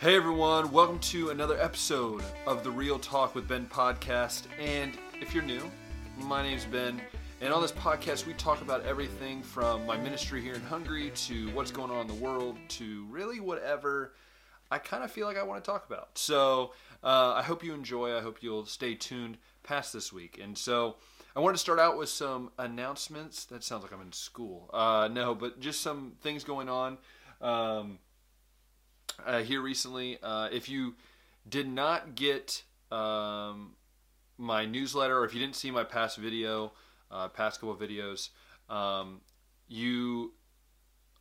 Hey everyone, welcome to another episode of the Real Talk with Ben podcast. And if you're new, my name's Ben. And on this podcast, we talk about everything from my ministry here in Hungary to what's going on in the world to really whatever I kind of feel like I want to talk about. So uh, I hope you enjoy. I hope you'll stay tuned past this week. And so I wanted to start out with some announcements. That sounds like I'm in school. Uh, no, but just some things going on. Um, uh, here recently. Uh, if you did not get um, my newsletter, or if you didn't see my past video, uh, past couple videos, um, you,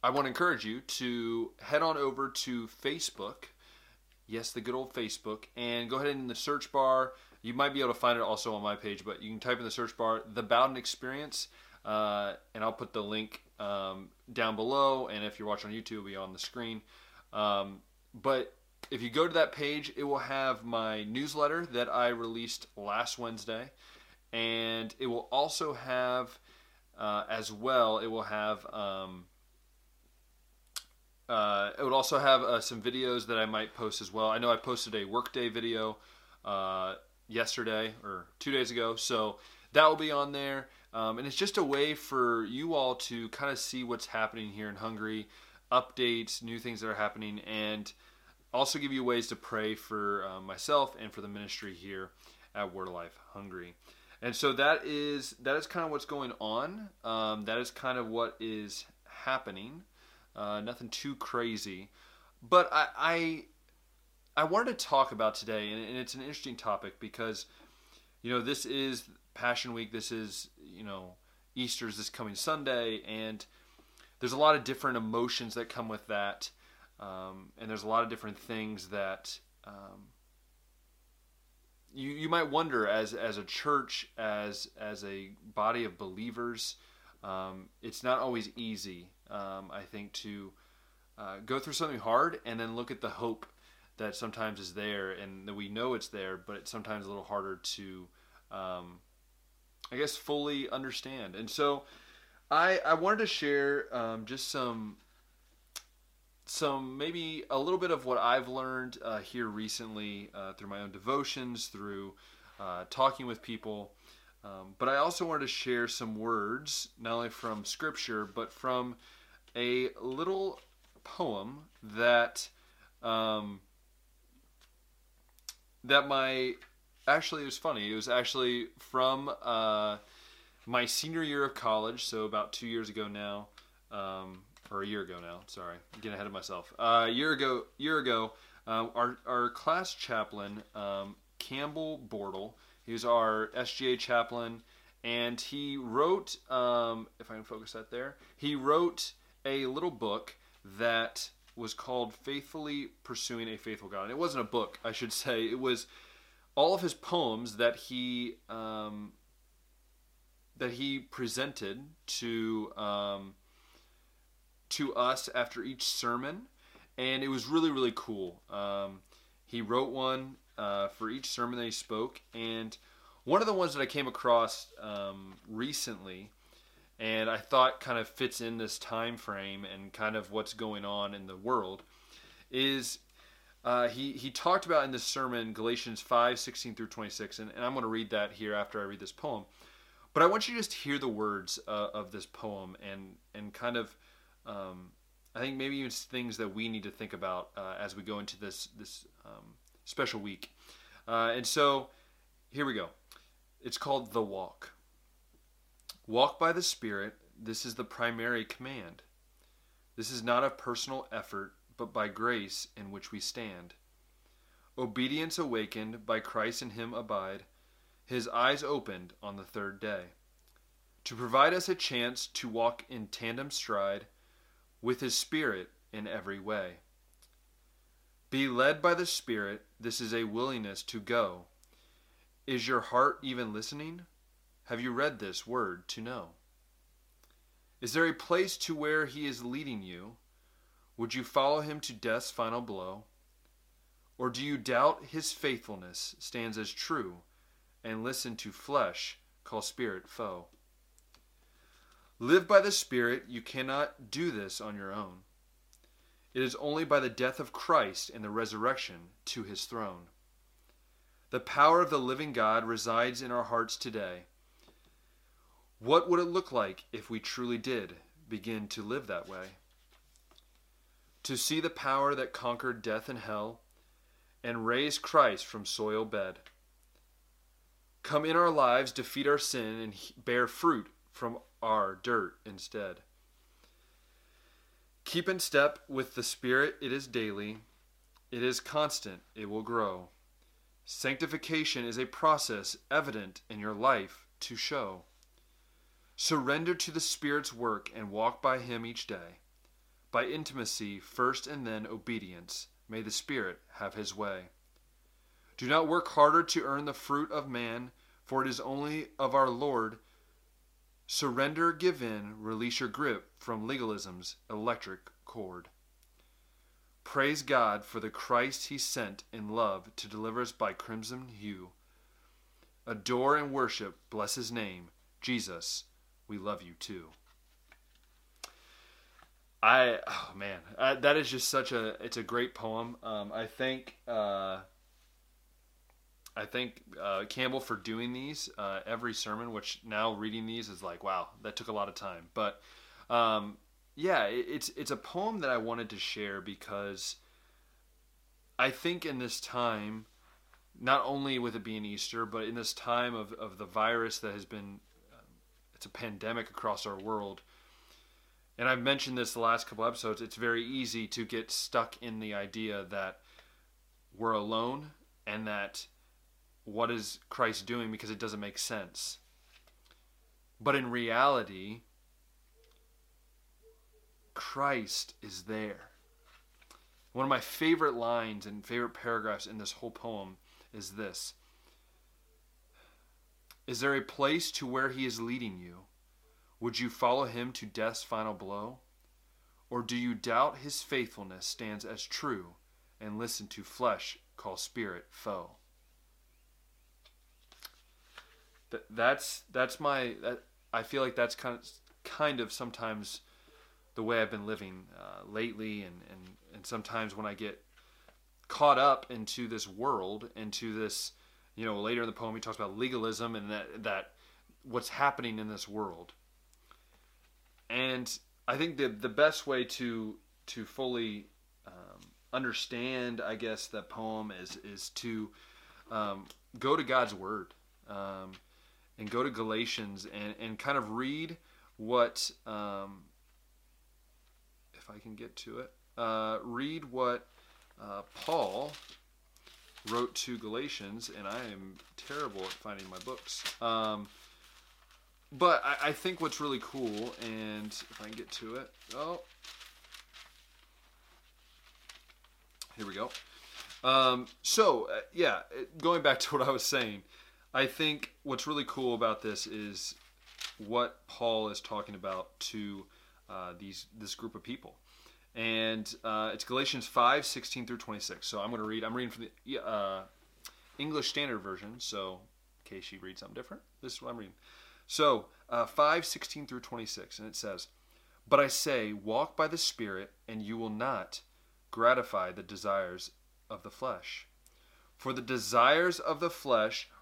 I want to encourage you to head on over to Facebook. Yes, the good old Facebook, and go ahead in the search bar. You might be able to find it also on my page, but you can type in the search bar the Bowden Experience, uh, and I'll put the link um, down below. And if you're watching on YouTube, it'll be on the screen. Um, but if you go to that page, it will have my newsletter that I released last Wednesday, and it will also have, uh, as well, it will have. Um, uh, it would also have uh, some videos that I might post as well. I know I posted a workday video uh, yesterday or two days ago, so that will be on there. Um, and it's just a way for you all to kind of see what's happening here in Hungary, updates, new things that are happening, and also give you ways to pray for uh, myself and for the ministry here at Word of Life Hungary. And so that is that is kind of what's going on. Um, that is kind of what is happening. Uh, nothing too crazy, but I, I I wanted to talk about today, and, it's an interesting topic because you know this is Passion Week. This is you know Easter's this coming Sunday, and there's a lot of different emotions that come with that. Um, and there's a lot of different things that um, you you might wonder as as a church, as as a body of believers. Um, it's not always easy, um, I think, to uh, go through something hard and then look at the hope that sometimes is there and that we know it's there, but it's sometimes a little harder to, um, I guess, fully understand. And so, I I wanted to share um, just some some maybe a little bit of what I've learned uh, here recently uh, through my own devotions, through uh, talking with people. Um, but I also wanted to share some words, not only from Scripture, but from a little poem that um, that my actually it was funny. It was actually from uh, my senior year of college, so about two years ago now. Um, or a year ago now. Sorry, I'm getting ahead of myself. Uh, a year ago, year ago, uh, our our class chaplain um, Campbell Bortle. He was our SGA chaplain, and he wrote. Um, if I can focus that there, he wrote a little book that was called "Faithfully Pursuing a Faithful God." And it wasn't a book, I should say. It was all of his poems that he um, that he presented to um, to us after each sermon, and it was really really cool. Um, he wrote one uh, for each sermon that he spoke, and one of the ones that I came across um, recently, and I thought kind of fits in this time frame and kind of what's going on in the world, is uh, he he talked about in this sermon Galatians 5, 16 through 26, and, and I'm going to read that here after I read this poem. But I want you to just hear the words uh, of this poem and and kind of um, I think maybe even things that we need to think about uh, as we go into this this um, special week. Uh, and so here we go. It's called the walk. Walk by the Spirit. This is the primary command. This is not a personal effort, but by grace in which we stand. Obedience awakened, by Christ in Him abide, His eyes opened on the third day, to provide us a chance to walk in tandem stride with His Spirit in every way. Be led by the Spirit. This is a willingness to go. Is your heart even listening? Have you read this word to know? Is there a place to where He is leading you? Would you follow Him to death's final blow? Or do you doubt His faithfulness stands as true and listen to flesh call spirit foe? Live by the Spirit. You cannot do this on your own. It is only by the death of Christ and the resurrection to his throne. The power of the living God resides in our hearts today. What would it look like if we truly did begin to live that way? To see the power that conquered death and hell and raised Christ from soil bed. Come in our lives, defeat our sin, and bear fruit from our dirt instead. Keep in step with the Spirit, it is daily, it is constant, it will grow. Sanctification is a process evident in your life to show. Surrender to the Spirit's work and walk by Him each day. By intimacy, first and then obedience, may the Spirit have His way. Do not work harder to earn the fruit of man, for it is only of our Lord. Surrender, give in, release your grip from legalism's electric cord. Praise God for the Christ He sent in love to deliver us by crimson hue. Adore and worship, bless His name, Jesus. We love you too. I oh man, I, that is just such a it's a great poem. Um, I think uh, I thank uh, Campbell for doing these uh, every sermon. Which now reading these is like wow, that took a lot of time. But um, yeah, it's it's a poem that I wanted to share because I think in this time, not only with it being Easter, but in this time of, of the virus that has been, um, it's a pandemic across our world. And I've mentioned this the last couple episodes. It's very easy to get stuck in the idea that we're alone and that what is Christ doing because it doesn't make sense. But in reality, Christ is there. One of my favorite lines and favorite paragraphs in this whole poem is this Is there a place to where he is leading you? Would you follow him to death's final blow? Or do you doubt his faithfulness stands as true and listen to flesh call spirit foe? That's that's my that, I feel like that's kind of kind of sometimes the way I've been living uh, lately, and, and and sometimes when I get caught up into this world, into this, you know, later in the poem he talks about legalism and that that what's happening in this world. And I think the the best way to to fully um, understand, I guess, that poem is is to um, go to God's word um, and go to Galatians and and kind of read what um, if I can get to it, uh, read what uh, Paul wrote to Galatians, and I am terrible at finding my books. Um, but I, I, think what's really cool, and if I can get to it, oh, here we go. Um, so uh, yeah, going back to what I was saying, I think what's really cool about this is what Paul is talking about to uh, these this group of people. And uh, it's Galatians 5, 16 through 26. So I'm going to read, I'm reading from the uh, English Standard Version. So in case you read something different, this is what I'm reading. So uh, 5, 16 through 26. And it says, But I say, walk by the Spirit, and you will not gratify the desires of the flesh. For the desires of the flesh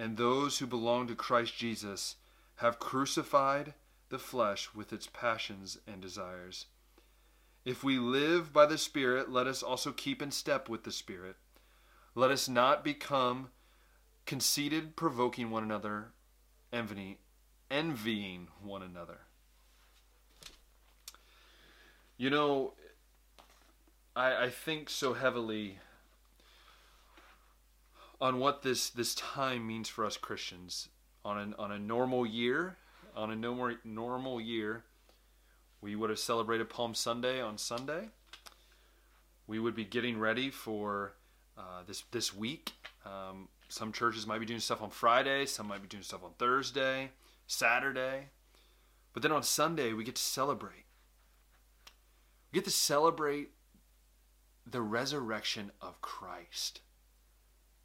And those who belong to Christ Jesus have crucified the flesh with its passions and desires. If we live by the Spirit, let us also keep in step with the Spirit. Let us not become conceited, provoking one another, envying, envying one another. You know, I, I think so heavily on what this, this time means for us Christians. On, an, on a normal year, on a normal, normal year, we would have celebrated Palm Sunday on Sunday. We would be getting ready for uh, this this week. Um, some churches might be doing stuff on Friday. Some might be doing stuff on Thursday, Saturday. But then on Sunday, we get to celebrate. We get to celebrate the resurrection of Christ.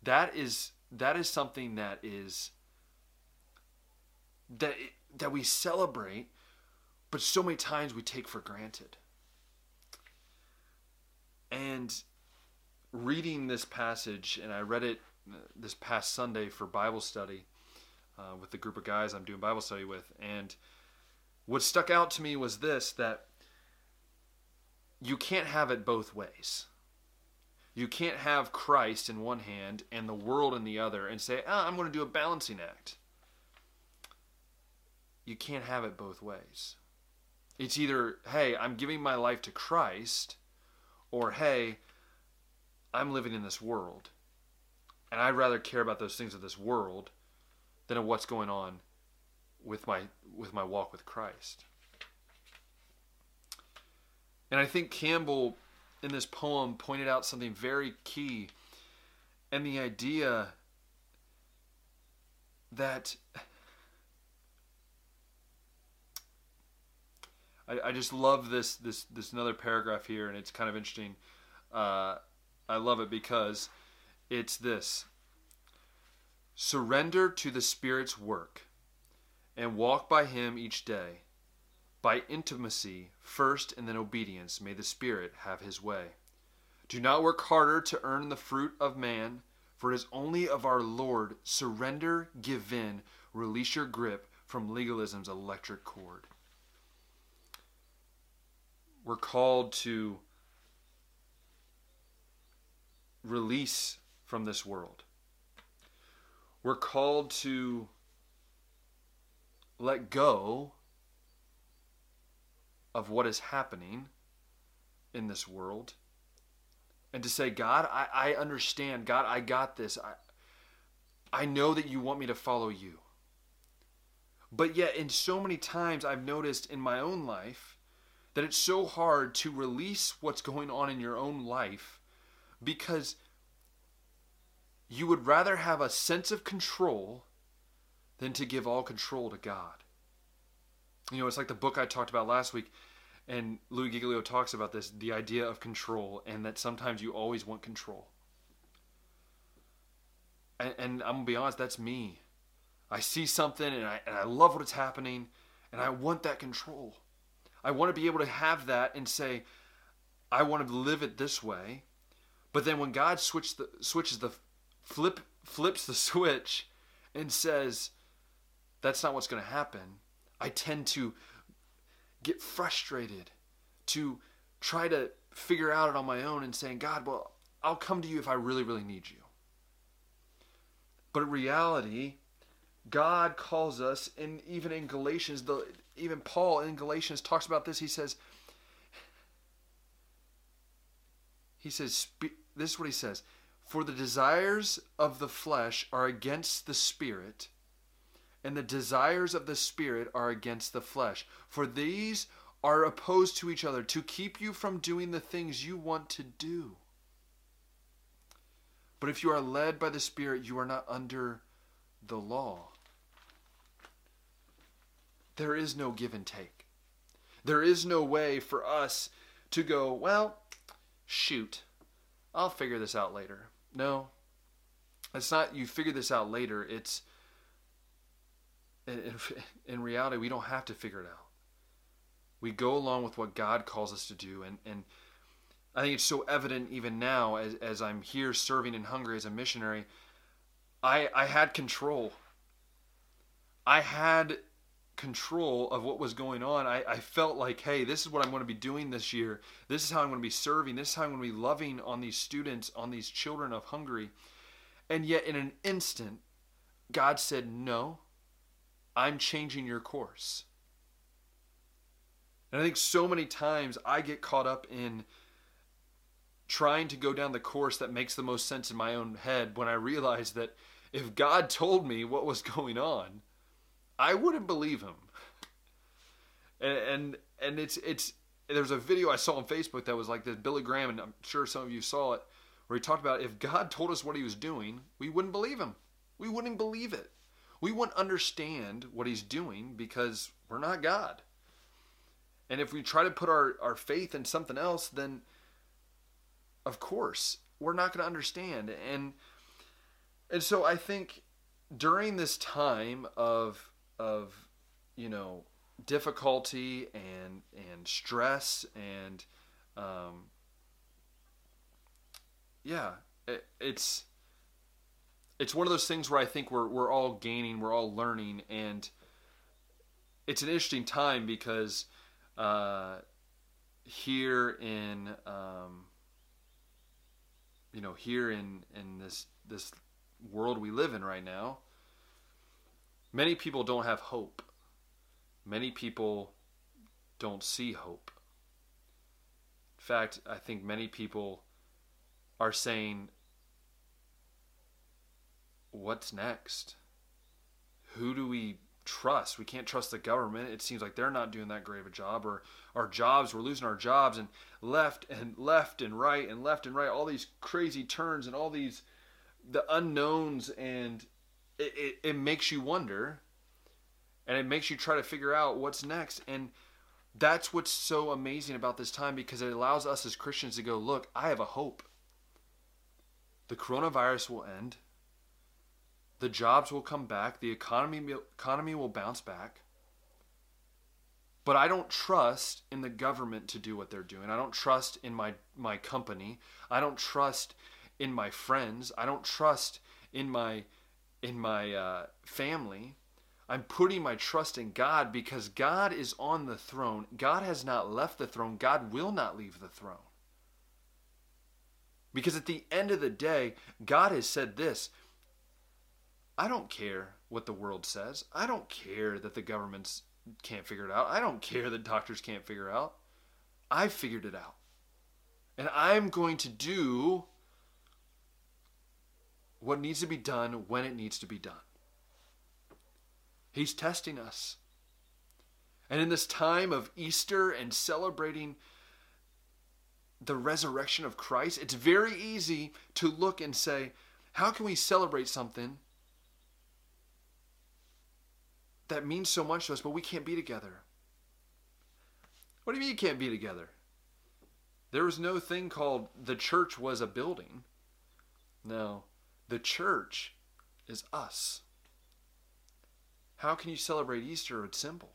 That is that is something that is that that we celebrate but so many times we take for granted. And reading this passage, and I read it uh, this past Sunday for Bible study uh, with the group of guys I'm doing Bible study with, and what stuck out to me was this that you can't have it both ways. You can't have Christ in one hand and the world in the other and say, oh, I'm going to do a balancing act. You can't have it both ways. It's either, hey, I'm giving my life to Christ, or hey, I'm living in this world. And I'd rather care about those things of this world than of what's going on with my with my walk with Christ. And I think Campbell in this poem pointed out something very key and the idea that I, I just love this this this another paragraph here, and it's kind of interesting. Uh, I love it because it's this: surrender to the Spirit's work, and walk by Him each day. By intimacy first, and then obedience, may the Spirit have His way. Do not work harder to earn the fruit of man, for it is only of our Lord. Surrender, give in, release your grip from legalism's electric cord. We're called to release from this world. We're called to let go of what is happening in this world and to say, God, I, I understand. God, I got this. I, I know that you want me to follow you. But yet, in so many times, I've noticed in my own life, that it's so hard to release what's going on in your own life because you would rather have a sense of control than to give all control to God. You know, it's like the book I talked about last week, and Louis Giglio talks about this the idea of control, and that sometimes you always want control. And, and I'm to be honest, that's me. I see something and I, and I love what it's happening, and I want that control. I want to be able to have that and say, I want to live it this way. But then when God switch the, switches the flip flips the switch and says, that's not what's going to happen, I tend to get frustrated, to try to figure out it on my own and saying, God, well, I'll come to you if I really, really need you. But in reality, God calls us, and even in Galatians, the even Paul in Galatians talks about this. He says, he says, this is what he says For the desires of the flesh are against the spirit, and the desires of the spirit are against the flesh. For these are opposed to each other to keep you from doing the things you want to do. But if you are led by the Spirit, you are not under the law there is no give and take. There is no way for us to go, well, shoot, I'll figure this out later. No, it's not you figure this out later. It's in, in reality, we don't have to figure it out. We go along with what God calls us to do. And, and I think it's so evident even now as, as I'm here serving in Hungary as a missionary. I, I had control. I had control of what was going on. I, I felt like, hey, this is what I'm going to be doing this year. This is how I'm going to be serving. This is how I'm going to be loving on these students, on these children of Hungary. And yet, in an instant, God said, no, I'm changing your course. And I think so many times I get caught up in trying to go down the course that makes the most sense in my own head when I realize that if God told me what was going on, I wouldn't believe him. And and, and it's it's there's a video I saw on Facebook that was like this Billy Graham, and I'm sure some of you saw it, where he talked about if God told us what he was doing, we wouldn't believe him. We wouldn't believe it. We wouldn't understand what he's doing because we're not God. And if we try to put our, our faith in something else, then of course we're not going to understand. And and so I think during this time of of you know difficulty and and stress and um, yeah it, it's it's one of those things where I think we're we're all gaining we're all learning and it's an interesting time because uh, here in um, you know here in in this this world we live in right now Many people don't have hope. Many people don't see hope. In fact, I think many people are saying, What's next? Who do we trust? We can't trust the government. It seems like they're not doing that great of a job. Or our jobs, we're losing our jobs, and left and left and right and left and right, all these crazy turns and all these the unknowns and it, it, it makes you wonder and it makes you try to figure out what's next and that's what's so amazing about this time because it allows us as Christians to go, look, I have a hope. The coronavirus will end. The jobs will come back. The economy economy will bounce back. But I don't trust in the government to do what they're doing. I don't trust in my my company. I don't trust in my friends. I don't trust in my in my uh, family. I'm putting my trust in God because God is on the throne. God has not left the throne. God will not leave the throne. Because at the end of the day, God has said this I don't care what the world says. I don't care that the governments can't figure it out. I don't care that doctors can't figure it out. I've figured it out. And I'm going to do what needs to be done when it needs to be done. He's testing us. And in this time of Easter and celebrating the resurrection of Christ, it's very easy to look and say, how can we celebrate something that means so much to us, but we can't be together? What do you mean you can't be together? There was no thing called the church was a building. No, the church is us. How can you celebrate Easter? It's simple.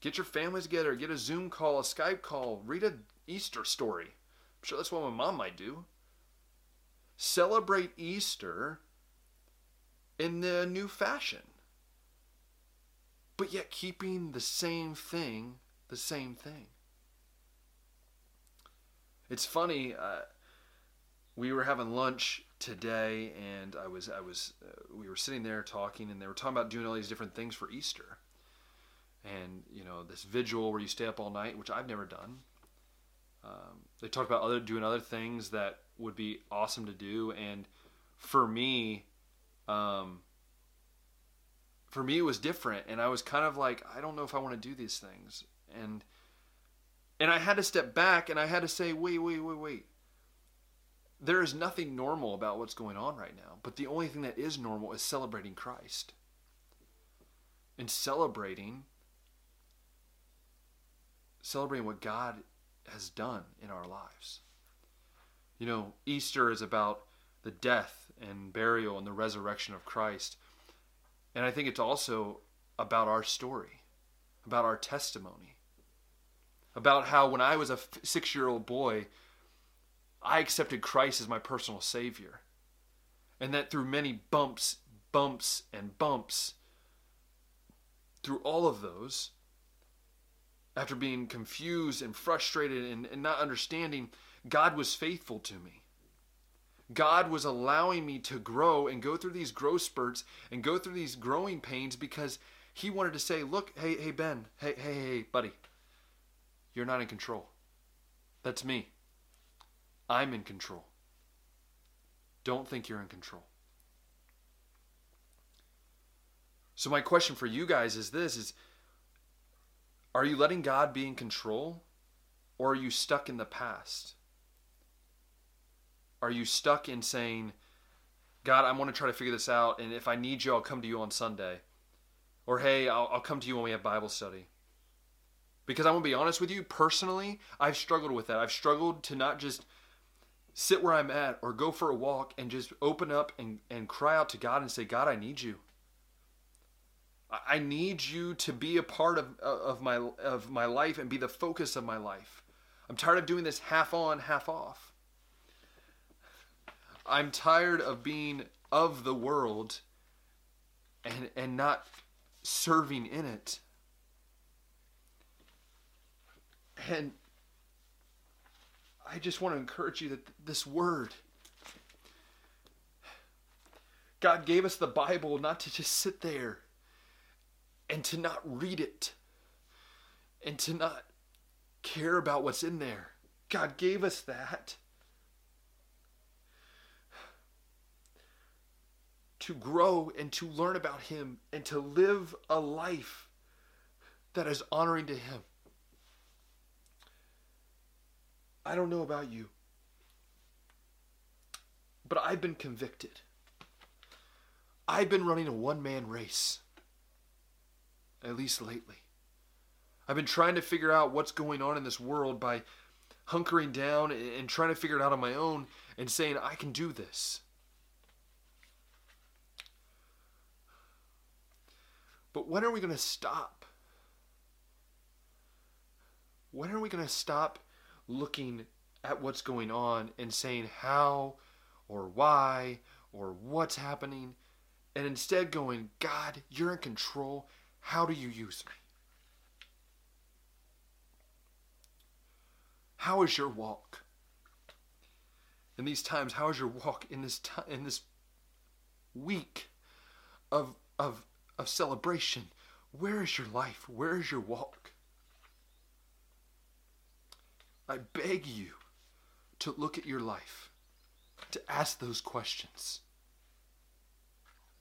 Get your families together, get a Zoom call, a Skype call, read an Easter story. I'm sure that's what my mom might do. Celebrate Easter in the new fashion, but yet keeping the same thing the same thing. It's funny. Uh, we were having lunch today, and I was I was uh, we were sitting there talking, and they were talking about doing all these different things for Easter, and you know this vigil where you stay up all night, which I've never done. Um, they talked about other doing other things that would be awesome to do, and for me, um, for me it was different, and I was kind of like, I don't know if I want to do these things, and and I had to step back, and I had to say, wait, wait, wait, wait there is nothing normal about what's going on right now, but the only thing that is normal is celebrating Christ. And celebrating celebrating what God has done in our lives. You know, Easter is about the death and burial and the resurrection of Christ. And I think it's also about our story, about our testimony, about how when I was a six year old boy, I accepted Christ as my personal Savior. And that through many bumps, bumps, and bumps, through all of those, after being confused and frustrated and, and not understanding, God was faithful to me. God was allowing me to grow and go through these growth spurts and go through these growing pains because He wanted to say, Look, hey, hey, Ben, hey, hey, hey, buddy, you're not in control. That's me. I'm in control. Don't think you're in control. So my question for you guys is this is are you letting God be in control or are you stuck in the past? Are you stuck in saying, God, I want to try to figure this out, and if I need you, I'll come to you on Sunday? Or, hey, I'll, I'll come to you when we have Bible study? Because I want to be honest with you, personally, I've struggled with that. I've struggled to not just sit where I'm at or go for a walk and just open up and, and cry out to God and say, God, I need you. I need you to be a part of, of my of my life and be the focus of my life. I'm tired of doing this half on, half off. I'm tired of being of the world and and not serving in it. And I just want to encourage you that this word God gave us the Bible not to just sit there and to not read it and to not care about what's in there. God gave us that to grow and to learn about Him and to live a life that is honoring to Him. I don't know about you, but I've been convicted. I've been running a one man race, at least lately. I've been trying to figure out what's going on in this world by hunkering down and trying to figure it out on my own and saying, I can do this. But when are we going to stop? When are we going to stop looking at what's going on and saying how or why or what's happening and instead going, God, you're in control. How do you use me? How is your walk? In these times, how is your walk in this in this week of of of celebration. Where is your life? Where is your walk? I beg you to look at your life, to ask those questions.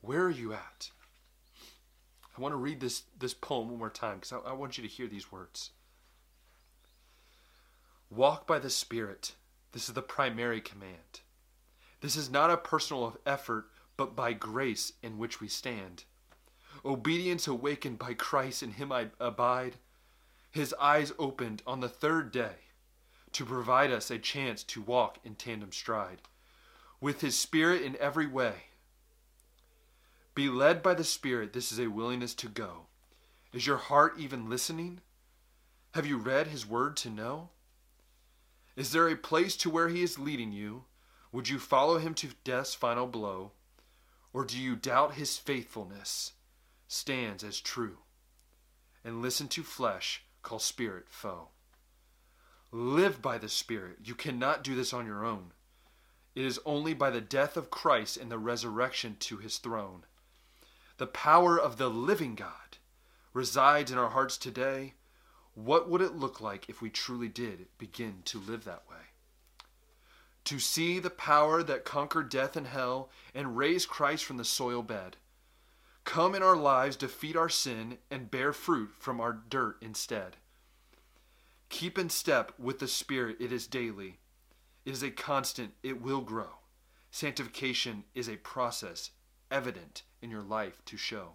Where are you at? I want to read this, this poem one more time because I, I want you to hear these words. Walk by the Spirit. This is the primary command. This is not a personal effort, but by grace in which we stand. Obedience awakened by Christ, in him I abide. His eyes opened on the third day to provide us a chance to walk in tandem stride with his spirit in every way. Be led by the Spirit, this is a willingness to go. Is your heart even listening? Have you read his word to know? Is there a place to where he is leading you? Would you follow him to death's final blow? Or do you doubt his faithfulness? Stands as true, and listen to flesh, call spirit foe. Live by the Spirit. You cannot do this on your own. It is only by the death of Christ and the resurrection to his throne. The power of the living God resides in our hearts today. What would it look like if we truly did begin to live that way? To see the power that conquered death and hell and raised Christ from the soil bed come in our lives, defeat our sin, and bear fruit from our dirt instead. Keep in step with the Spirit, it is daily. It is a constant, it will grow. Sanctification is a process evident in your life to show.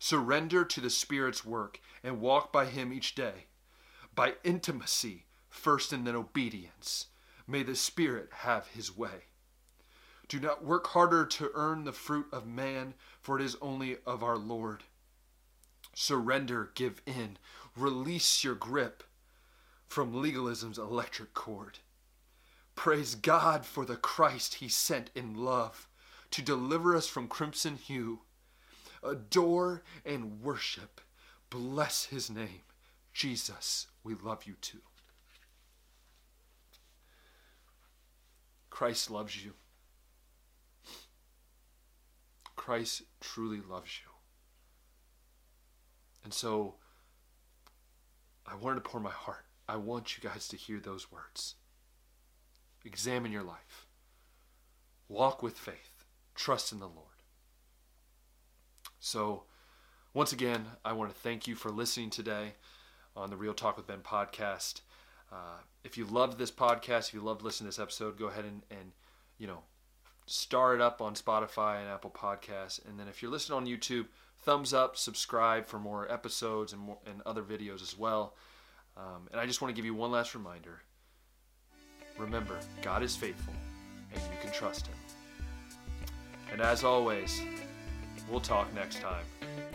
Surrender to the Spirit's work and walk by Him each day. By intimacy, first and then obedience, may the Spirit have His way. Do not work harder to earn the fruit of man, for it is only of our Lord. Surrender, give in, release your grip from legalism's electric cord. Praise God for the Christ he sent in love to deliver us from crimson hue. Adore and worship Bless his name. Jesus, we love you too. Christ loves you. Christ truly loves you. And so I wanted to pour my heart. I want you guys to hear those words. Examine your life. Walk with faith. Trust in the Lord. So, once again, I want to thank you for listening today on the Real Talk with Ben podcast. Uh, if you loved this podcast, if you loved listening to this episode, go ahead and, and you know star it up on Spotify and Apple Podcasts. And then if you're listening on YouTube, thumbs up, subscribe for more episodes and more and other videos as well. Um, and I just want to give you one last reminder. Remember, God is faithful, and you can trust Him. And as always, we'll talk next time.